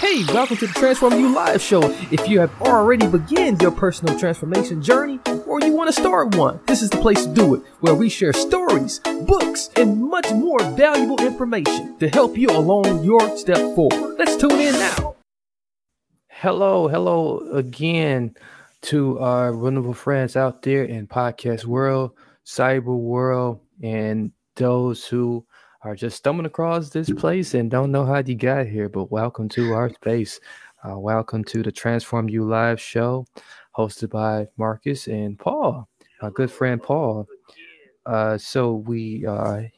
Hey, welcome to the Transform You Live show. If you have already begun your personal transformation journey or you want to start one, this is the place to do it, where we share stories, books, and much more valuable information to help you along your step forward. Let's tune in now. Hello, hello again to our wonderful friends out there in podcast world, cyber world, and those who are just stumbling across this place and don't know how you got here, but welcome to our space. Uh, welcome to the Transform You Live show, hosted by Marcus and Paul, our good friend Paul. Uh, so we are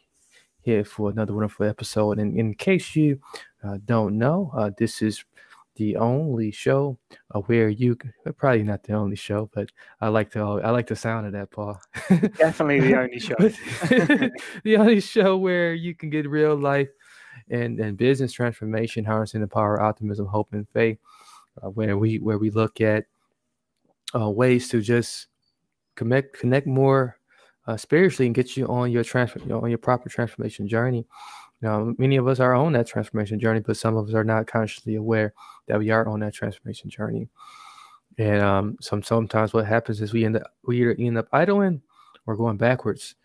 here for another wonderful episode. And in case you uh, don't know, uh, this is the only show uh, where you probably not the only show, but I like the I like the sound of that, Paul. Definitely the only show. the only show where you can get real life and and business transformation, harnessing the power of optimism, hope, and faith. Uh, where we where we look at uh, ways to just connect connect more uh, spiritually and get you on your transfer on your proper transformation journey. Now, many of us are on that transformation journey, but some of us are not consciously aware that we are on that transformation journey. And um, some sometimes what happens is we end up we either end up idling or going backwards,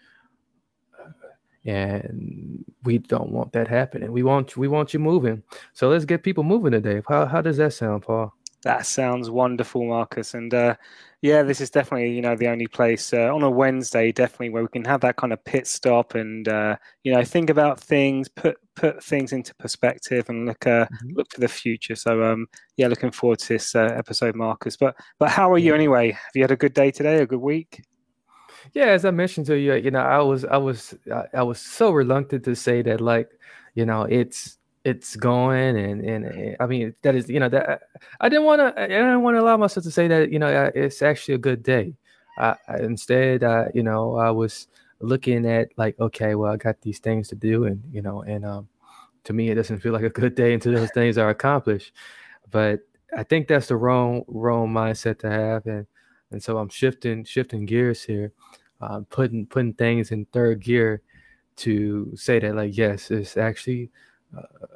and we don't want that happening. We want we want you moving. So let's get people moving today. How how does that sound, Paul? That sounds wonderful, Marcus. And uh, yeah, this is definitely you know the only place uh, on a Wednesday, definitely where we can have that kind of pit stop and uh, you know think about things, put put things into perspective, and look uh, mm-hmm. look to the future. So um, yeah, looking forward to this uh, episode, Marcus. But but how are you anyway? Have you had a good day today? A good week? Yeah, as I mentioned to you, you know, I was I was I was so reluctant to say that like, you know, it's it's going and, and, I mean that is you know that I didn't want to I didn't want to allow myself to say that you know it's actually a good day. I, I, instead, I, you know, I was looking at like, okay, well, I got these things to do, and you know, and um, to me, it doesn't feel like a good day until those things are accomplished. But I think that's the wrong wrong mindset to have, and and so I'm shifting shifting gears here, um, putting putting things in third gear to say that like, yes, it's actually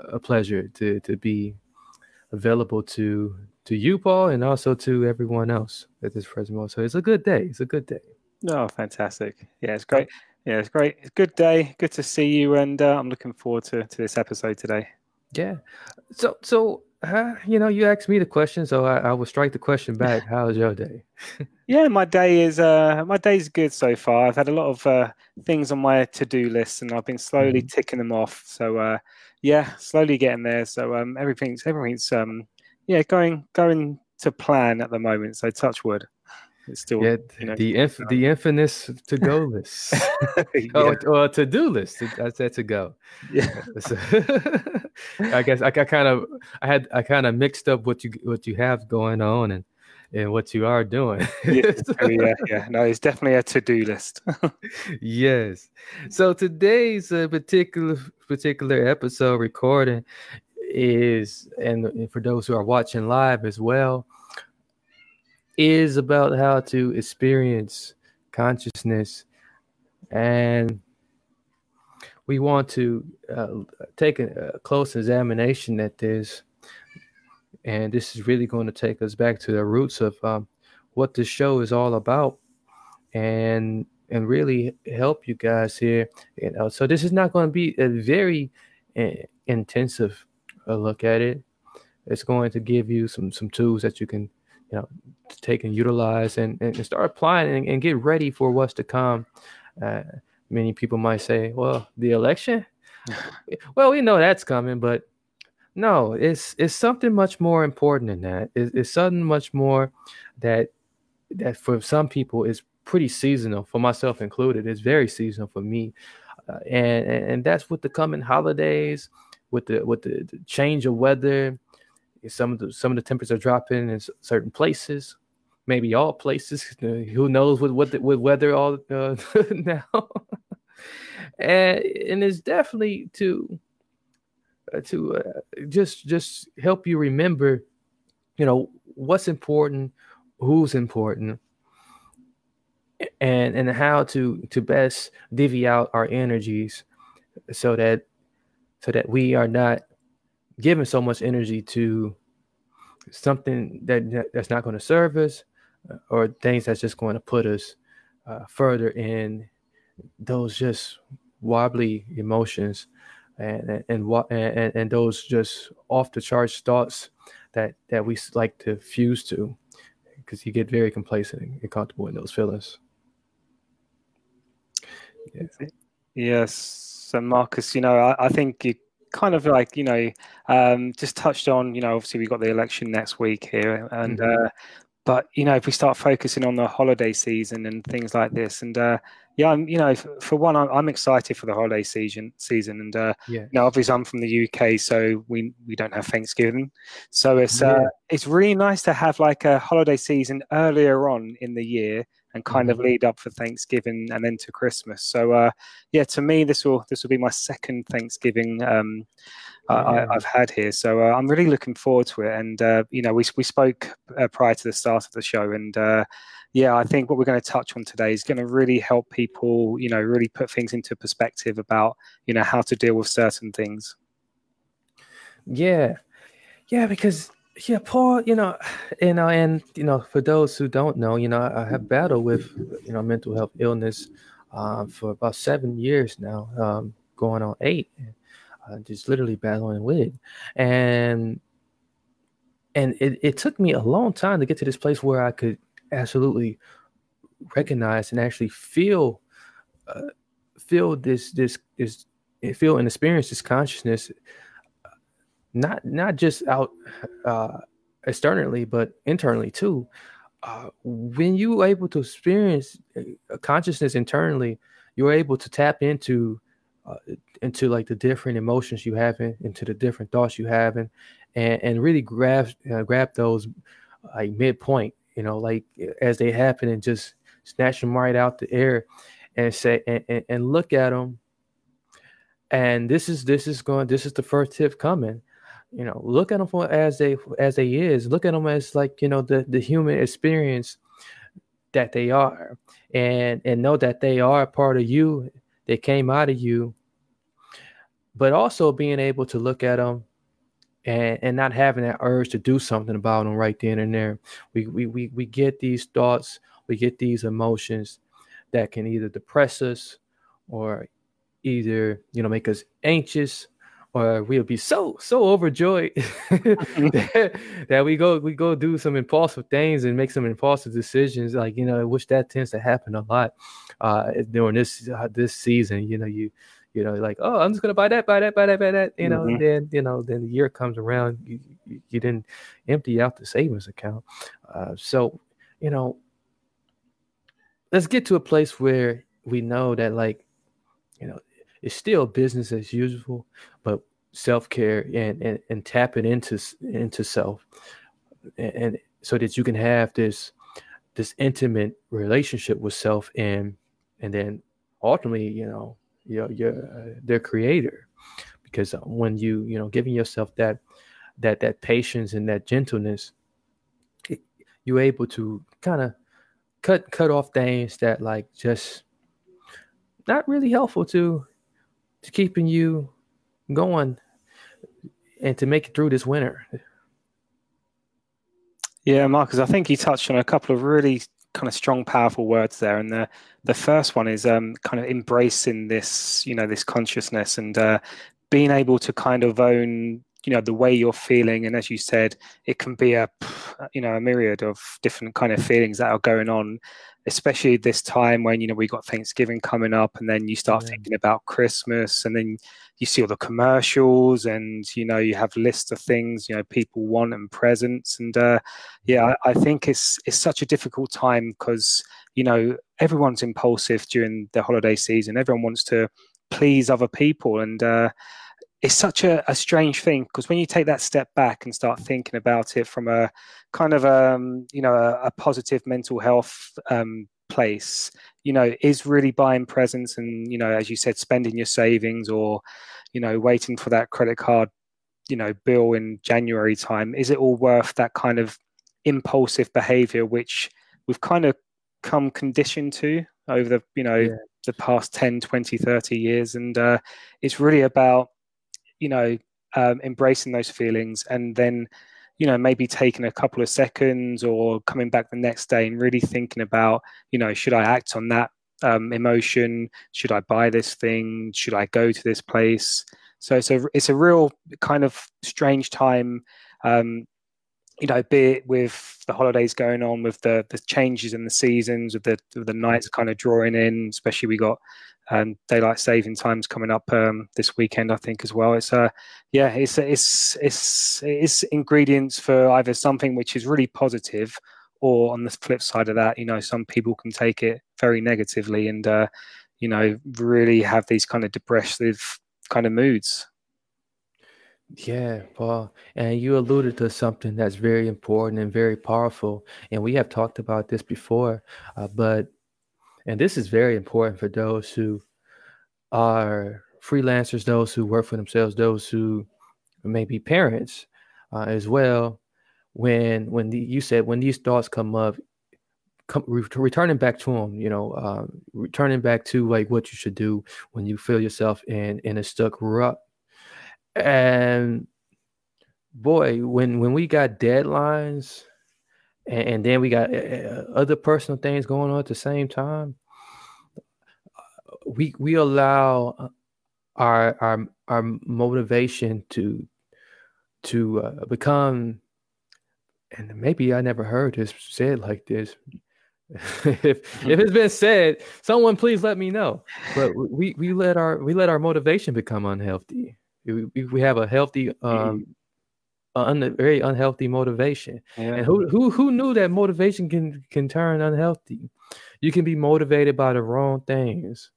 a pleasure to to be available to to you, Paul, and also to everyone else at this present moment. So it's a good day. It's a good day. Oh, fantastic! Yeah, it's great. Yeah, it's great. It's a good day. Good to see you, and uh, I'm looking forward to to this episode today. Yeah. So so uh, you know, you asked me the question, so I, I will strike the question back. How's your day? yeah, my day is uh, my day's good so far. I've had a lot of uh, things on my to do list, and I've been slowly mm-hmm. ticking them off. So uh, yeah, slowly getting there. So um, everything's everything's um, yeah going going to plan at the moment. So touch wood. It's still yeah, you know, the inf- the infamous to go list yeah. oh, or to do list. I said to go. Yeah. I guess I, I kind of I had I kind of mixed up what you what you have going on and and what you are doing. yeah, yeah, yeah, no, it's definitely a to-do list. yes. So today's uh, particular particular episode recording is, and for those who are watching live as well, is about how to experience consciousness, and we want to uh, take a, a close examination at this and this is really going to take us back to the roots of um, what this show is all about and and really help you guys here you know. So this is not going to be a very uh, intensive uh, look at it. It's going to give you some some tools that you can you know take and utilize and, and start applying and, and get ready for what's to come. Uh, many people might say well the election? Well we know that's coming but no, it's it's something much more important than that. It's, it's something much more that that for some people is pretty seasonal. For myself included, it's very seasonal for me, uh, and and that's with the coming holidays, with the with the, the change of weather, some of the some of the temperatures are dropping in certain places, maybe all places. Who knows with what with weather all uh, now? and and it's definitely to to uh, just just help you remember, you know, what's important, who's important, and and how to to best divvy out our energies so that so that we are not giving so much energy to something that that's not going to serve us uh, or things that's just going to put us uh, further in those just wobbly emotions and and and, and, and those just off the charts thoughts that that we like to fuse to because you get very complacent and comfortable in those feelings yeah. yes so marcus you know I, I, think you kind of like you know um, just touched on you know obviously we got the election next week here and mm-hmm. uh, but you know if we start focusing on the holiday season and things like this and uh, yeah, I'm, you know, for, for one, I'm, I'm, excited for the holiday season. Season, and uh, yeah. you know, obviously, I'm from the UK, so we we don't have Thanksgiving, so it's uh, yeah. uh, it's really nice to have like a holiday season earlier on in the year and kind mm-hmm. of lead up for Thanksgiving and then to Christmas. So, uh, yeah, to me, this will this will be my second Thanksgiving um, I, have had here. So uh, I'm really looking forward to it. And uh, you know, we we spoke uh, prior to the start of the show, and uh, yeah, I think what we're going to touch on today is going to really help people, you know, really put things into perspective about, you know, how to deal with certain things. Yeah. Yeah, because yeah, Paul, you know, you know, and you know, for those who don't know, you know, I have battled with, you know, mental health illness um, for about seven years now, um, going on eight, uh, just literally battling with, it, and and it, it took me a long time to get to this place where I could absolutely recognize and actually feel uh, feel this this this feel and experience this consciousness not not just out uh, externally but internally too uh, when you are able to experience a consciousness internally you're able to tap into uh, into like the different emotions you have in, into the different thoughts you have and and, and really grab uh, grab those like midpoint you know, like as they happen and just snatch them right out the air and say and, and, and look at them. And this is this is going this is the first tip coming. You know, look at them for as they as they is. Look at them as like you know the the human experience that they are, and and know that they are a part of you. They came out of you, but also being able to look at them and and not having that urge to do something about them right then and there. We we we, we get these thoughts, we get these emotions that can either depress us or either you know make us anxious or we'll be so so overjoyed that, that, we go we go do some impulsive things and make some impulsive decisions like you know which that tends to happen a lot uh during this uh, this season you know you you know, like, oh, I'm just gonna buy that, buy that, buy that, buy that. You know, mm-hmm. then you know, then the year comes around, you, you, you didn't empty out the savings account. Uh, so, you know, let's get to a place where we know that, like, you know, it's still business as usual, but self care and, and and tap it into into self, and, and so that you can have this this intimate relationship with self and and then ultimately, you know, your your uh, their creator. Because uh, when you you know giving yourself that that that patience and that gentleness it, you're able to kind of cut cut off things that like just not really helpful to to keeping you going and to make it through this winter yeah marcus i think you touched on a couple of really kind of strong, powerful words there. And the the first one is um, kind of embracing this, you know, this consciousness and uh, being able to kind of own, you know, the way you're feeling. And as you said, it can be a, you know, a myriad of different kind of feelings that are going on especially this time when you know we got Thanksgiving coming up, and then you start yeah. thinking about Christmas, and then you see all the commercials, and you know you have lists of things you know people want and presents, and uh, yeah, I, I think it's it's such a difficult time because you know everyone's impulsive during the holiday season. Everyone wants to please other people, and uh, it's such a, a strange thing because when you take that step back and start thinking about it from a kind of um, you know a, a positive mental health um, place, you know, is really buying presents and you know, as you said, spending your savings or you know, waiting for that credit card, you know, bill in January time. Is it all worth that kind of impulsive behavior, which we've kind of come conditioned to over the you know yeah. the past 10 20 30 years and uh, it's really about you know um, embracing those feelings and then you know maybe taking a couple of seconds or coming back the next day and really thinking about you know should i act on that um, emotion? Should i buy this thing? Should i go to this place? So it's a it's a real kind of strange time um, you know, be it with the holidays going on, with the the changes in the seasons, with the with the nights kind of drawing in, especially we got um, daylight saving times coming up um, this weekend, I think as well. It's uh, yeah, it's it's it's it's ingredients for either something which is really positive, or on the flip side of that, you know, some people can take it very negatively and uh, you know really have these kind of depressive kind of moods. Yeah, Paul. And you alluded to something that's very important and very powerful. And we have talked about this before, uh, but and this is very important for those who are freelancers, those who work for themselves, those who may be parents uh, as well. When when the, you said when these thoughts come up, come, re- returning back to them, you know, uh, returning back to like what you should do when you feel yourself in in a stuck rut. And boy, when when we got deadlines and, and then we got uh, other personal things going on at the same time. We we allow our our our motivation to to uh, become and maybe I never heard this said like this. if if it's been said, someone please let me know. But we we let our we let our motivation become unhealthy. We, we have a healthy um, un, very unhealthy motivation. Yeah. And who who who knew that motivation can can turn unhealthy? You can be motivated by the wrong things.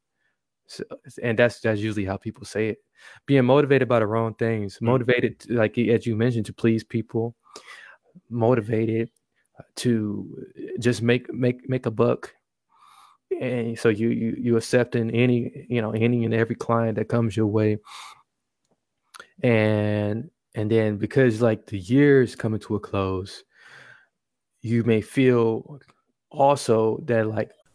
So, and that's that's usually how people say it. Being motivated by the wrong things, mm-hmm. motivated to, like as you mentioned to please people, motivated to just make make make a buck. And so you you you accepting any you know any and every client that comes your way, and and then because like the year is coming to a close you may feel also that like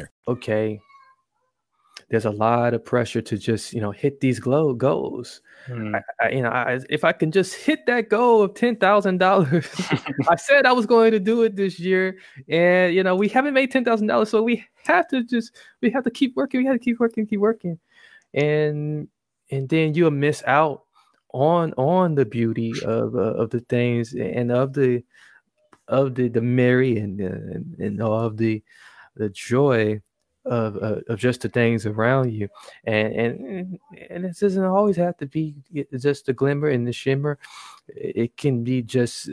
winner okay, there's a lot of pressure to just you know hit these glow goals. Hmm. I, I, you know, I, if I can just hit that goal of ten thousand dollars, I said I was going to do it this year, and you know we haven't made ten thousand dollars, so we have to just we have to keep working. We have to keep working, keep working, and and then you'll miss out on on the beauty of uh, of the things and of the of the the merry and and, all of the the joy of, uh, of just the things around you. And and and it doesn't always have to be just the glimmer and the shimmer. It can be just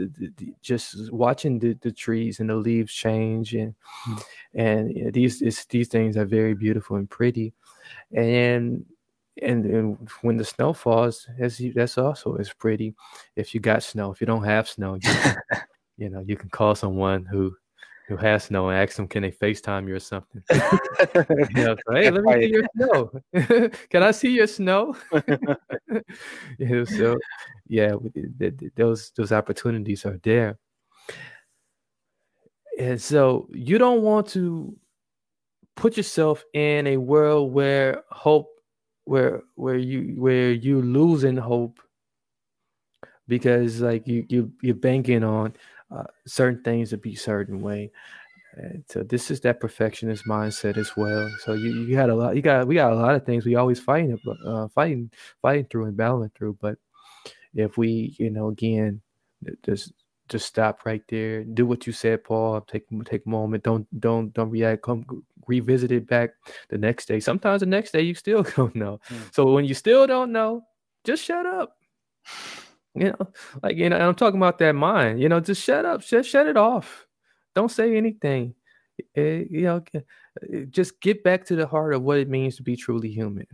just watching the, the trees and the leaves change and mm. and these these things are very beautiful and pretty. And and, and when the snow falls that's that's also as pretty. If you got snow if you don't have snow you, you know you can call someone who who has snow and ask them, can they FaceTime you or something? you know, so, hey, let me see your snow. can I see your snow? you know, so yeah, those those opportunities are there. And so you don't want to put yourself in a world where hope where where you where you losing hope because like you you you're banking on uh, certain things to be certain way. And so this is that perfectionist mindset as well. So you, you had a lot, you got, we got a lot of things we always fighting, uh, fighting, fighting through and battling through. But if we, you know, again, just just stop right there. Do what you said, Paul. Take take a moment. Don't don't don't react. Come revisit it back the next day. Sometimes the next day you still don't know. Mm. So when you still don't know, just shut up. You know, like you know, I'm talking about that mind. You know, just shut up. Just shut it off. Don't say anything. Eh, you know, eh, just get back to the heart of what it means to be truly human.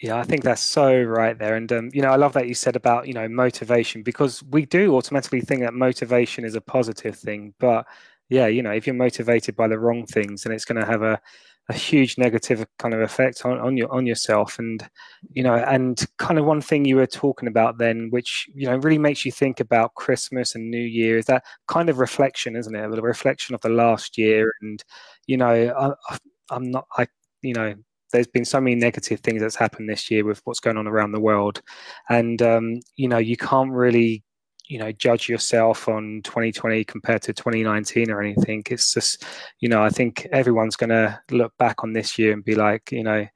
Yeah, I think that's so right there. And, um, you know, I love that you said about, you know, motivation because we do automatically think that motivation is a positive thing. But yeah, you know, if you're motivated by the wrong things, then it's going to have a, a huge negative kind of effect on, on your on yourself. And you know and kind of one thing you were talking about then which you know really makes you think about christmas and new year is that kind of reflection isn't it? A reflection of the last year. And you know I, i'm not i you know there's been so many negative things that's happened this year with what's going on around the world. And um, you know you can't really you know judge yourself on 2020 compared to 2019 or anything. It's just you know i think everyone's going to look back on this year and be like you know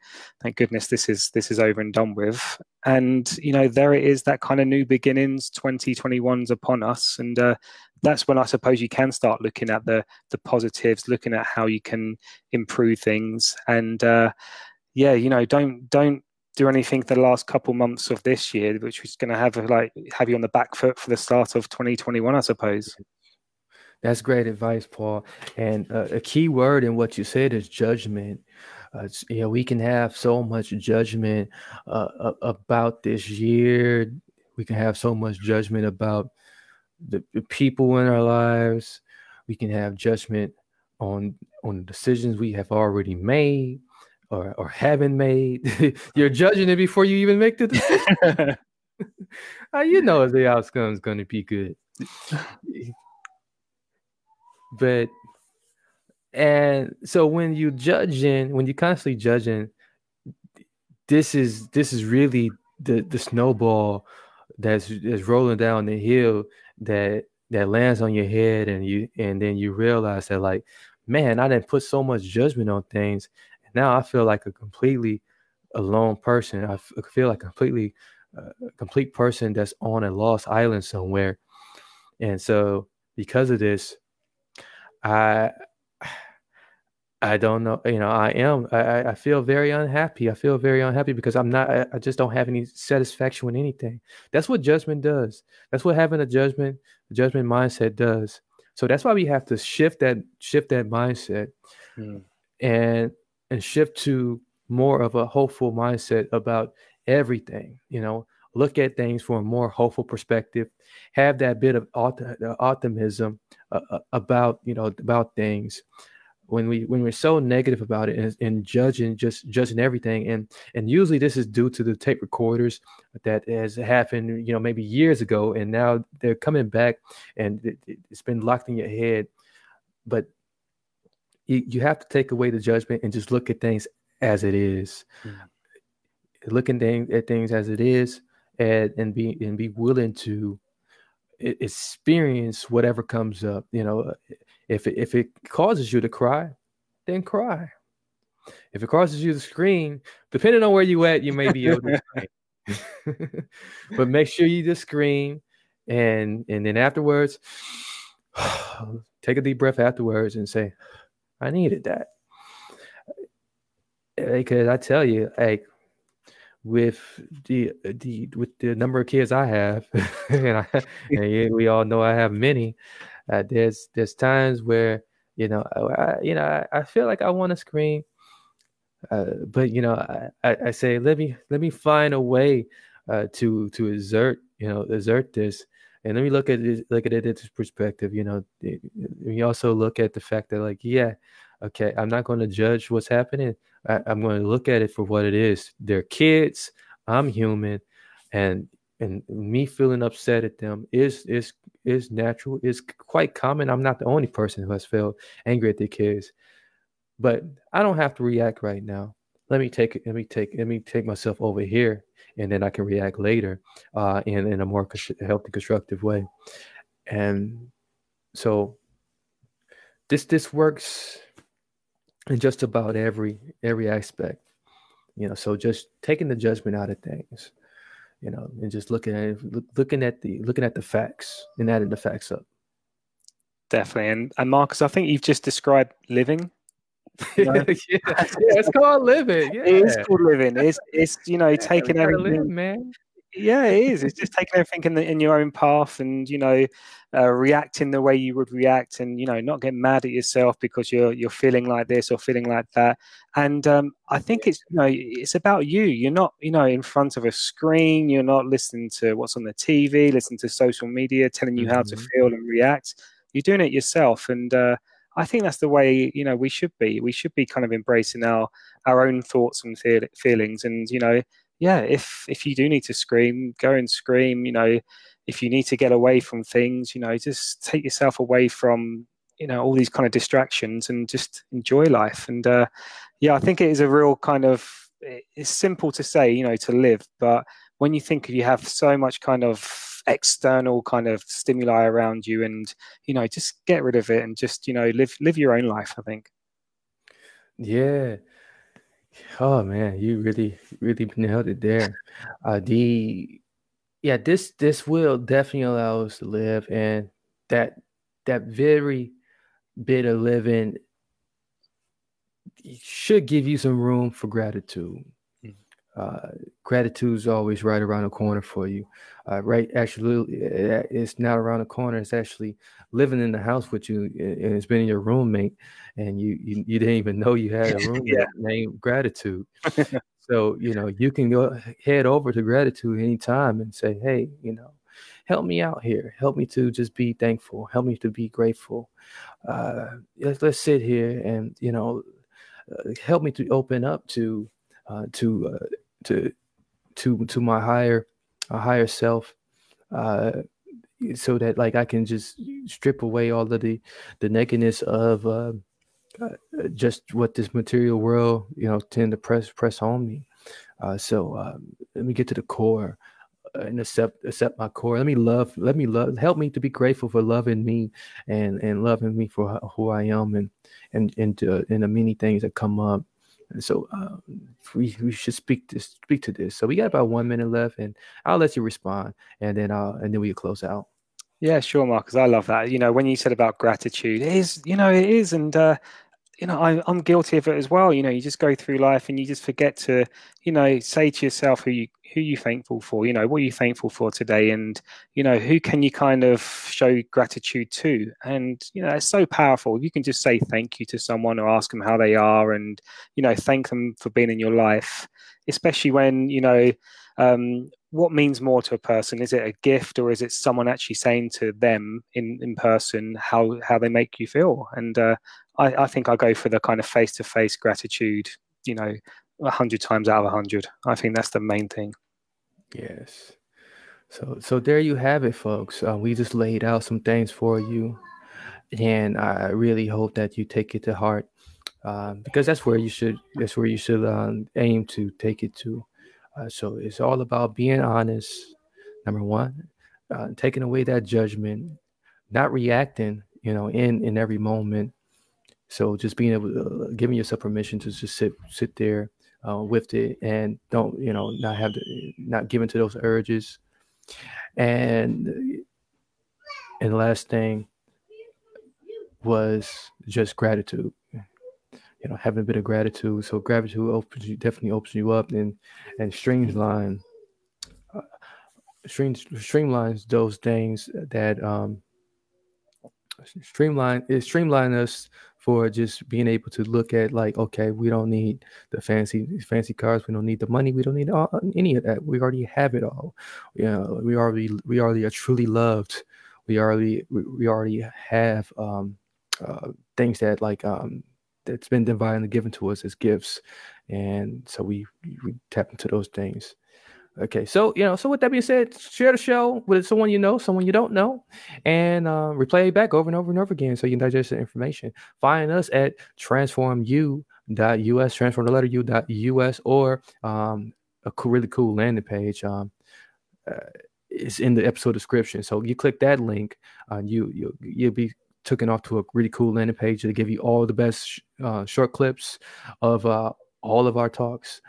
thank goodness this is this is over and done with. And you know there it is that kind of new beginnings 2021's upon us. And uh, that's when I suppose you can start looking at the the positives, looking at how you can improve things, and uh, yeah, you know, don't don't do anything the last couple months of this year, which is going to have like have you on the back foot for the start of 2021, I suppose. That's great advice, Paul. And uh, a key word in what you said is judgment. Uh, you know, we can have so much judgment uh, about this year. We can have so much judgment about the, the people in our lives. We can have judgment on on the decisions we have already made or or haven't made. You're judging it before you even make the decision. Uh, you know if the outcome is going to be good? but and so when you judging, when you constantly judging, this is this is really the the snowball that's that's rolling down the hill that that lands on your head and you and then you realize that like man i didn't put so much judgment on things now i feel like a completely alone person I feel like a completely uh, complete person that's on a lost island somewhere and so because of this i I don't know. You know, I am. I, I feel very unhappy. I feel very unhappy because I'm not. I, I just don't have any satisfaction with anything. That's what judgment does. That's what having a judgment, judgment mindset does. So that's why we have to shift that shift that mindset, hmm. and and shift to more of a hopeful mindset about everything. You know, look at things from a more hopeful perspective. Have that bit of optimism uh, uh, about you know about things when we when we're so negative about it and, and, judging just judging everything and and usually this is due to the tape recorders that has happened you know maybe years ago and now they're coming back and it, has been locked in your head but you, you have to take away the judgment and just look at things as it is mm. looking at things as it is and and be and be willing to experience whatever comes up you know if it, if it causes you to cry, then cry. If it causes you to scream, depending on where you at, you may be able to scream. but make sure you just scream, and and then afterwards, take a deep breath afterwards and say, "I needed that." Because I tell you, like with the the with the number of kids I have, and, I, and we all know I have many. Uh, there's there's times where you know I, you know I, I feel like I want to scream, uh, but you know I, I say let me let me find a way uh, to to exert you know exert this and let me look at it look at it at this perspective you know we also look at the fact that like yeah okay i'm not going to judge what's happening. I, am going to look at it for what it is. They're kids i'm human and and me feeling upset at them is is is natural is quite common. I'm not the only person who has felt angry at their kids. But i don't have to react right now let me take let me take let me take myself over here and then i can react later uh in in a more healthy constructive way and so this this works in just about every every aspect you know so just taking the judgment out of things you know, and just looking at looking at the looking at the facts and adding the facts up. Definitely, and and Marcus, I think you've just described living. Yeah. yeah, it's called living. Yeah. It is called living. It's it's you know taking everything, live, man. Yeah, it is. It's just taking everything in, the, in your own path, and you know, uh, reacting the way you would react, and you know, not getting mad at yourself because you're you're feeling like this or feeling like that. And um, I think it's you know, it's about you. You're not you know in front of a screen. You're not listening to what's on the TV, listening to social media telling you mm-hmm. how to mm-hmm. feel and react. You're doing it yourself, and uh, I think that's the way you know we should be. We should be kind of embracing our our own thoughts and feel, feelings, and you know yeah, if if you do need to scream, go and scream. You know, if you need to get away from things, you know, just take yourself away from you know all these kind of distractions and just enjoy life. And uh, yeah, I think it is a real kind of it's simple to say, you know, to live, but when you think you have so much kind of external kind of stimuli around you and you know just get rid of it and just you know live live your own life i think yeah Oh man, you really, really nailed it there. Uh, the yeah, this this will definitely allow us to live, and that that very bit of living should give you some room for gratitude. Uh, gratitude is always right around the corner for you. Uh, right, actually, it's not around the corner. It's actually living in the house with you, and it's been your roommate, and you you, you didn't even know you had a roommate yeah. named Gratitude. so you know you can go head over to Gratitude anytime and say, hey, you know, help me out here. Help me to just be thankful. Help me to be grateful. Uh, let's let's sit here and you know, uh, help me to open up to uh, to uh, to to to my higher a higher self uh so that like i can just strip away all of the the nakedness of uh, uh, just what this material world you know tend to press press on me. Uh so uh, let me get to the core and accept accept my core. Let me love let me love help me to be grateful for loving me and and loving me for who i am and and and, uh, and the many things that come up so um, we, we should speak to speak to this. So we got about one minute left, and I'll let you respond, and then I'll and then we close out. Yeah, sure, Marcus. I love that. You know, when you said about gratitude, it is you know it is, and uh, you know, I, I'm guilty of it as well. You know, you just go through life and you just forget to, you know, say to yourself who you who you thankful for. You know, what are you thankful for today, and you know, who can you kind of show gratitude to? And you know, it's so powerful. You can just say thank you to someone or ask them how they are, and you know, thank them for being in your life. Especially when you know, um, what means more to a person? Is it a gift or is it someone actually saying to them in in person how how they make you feel? And uh, I, I think I go for the kind of face to face gratitude, you know, a hundred times out of a hundred. I think that's the main thing. Yes. So so there you have it, folks. Uh, we just laid out some things for you, and I really hope that you take it to heart, uh, because that's where you should that's where you should um, aim to take it to. Uh, so it's all about being honest. Number one, uh, taking away that judgment, not reacting, you know, in in every moment, so just being able, to, uh, giving yourself permission to just sit sit there uh, with it, and don't you know not have to not give into those urges. And and last thing was just gratitude. You know, having a bit of gratitude. So gratitude opens you definitely opens you up and and streamline uh, stream, streamlines those things that um streamline it streamline us for just being able to look at like okay we don't need the fancy fancy cars. We don't need the money. We don't need all, any of that. We already have it all. You know we already we already are truly loved. We already we already have um uh, things that like um that's been divinely given to us as gifts and so we we tap into those things Okay, so you know, so with that being said, share the show with someone you know, someone you don't know, and uh, replay it back over and over and over again so you can digest the information. Find us at transformu.us, transform the letter u.us, or um, a cool, really cool landing page. Um, uh, is in the episode description. So you click that link, uh, you you you'll be taken off to a really cool landing page to give you all the best uh, short clips of uh, all of our talks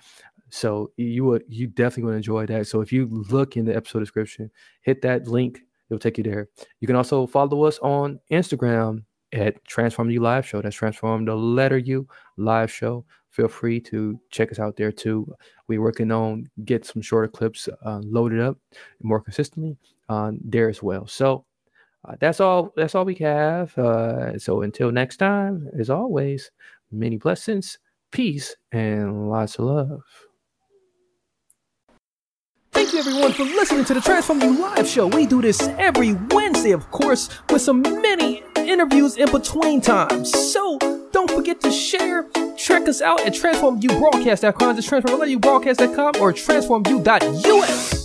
so you would you definitely to enjoy that. So if you look in the episode description, hit that link, it'll take you there. You can also follow us on Instagram at Transform You Live Show. That's Transform the letter U Live Show. Feel free to check us out there too. We're working on get some shorter clips uh, loaded up more consistently on there as well. So uh, that's all. That's all we have. Uh, so until next time, as always, many blessings, peace, and lots of love. Thank you everyone for listening to the Transform You Live show. We do this every Wednesday, of course, with some many interviews in between times. So don't forget to share. Check us out at transformyoubroadcast.com. just transformubroadcast.com or transformu.us.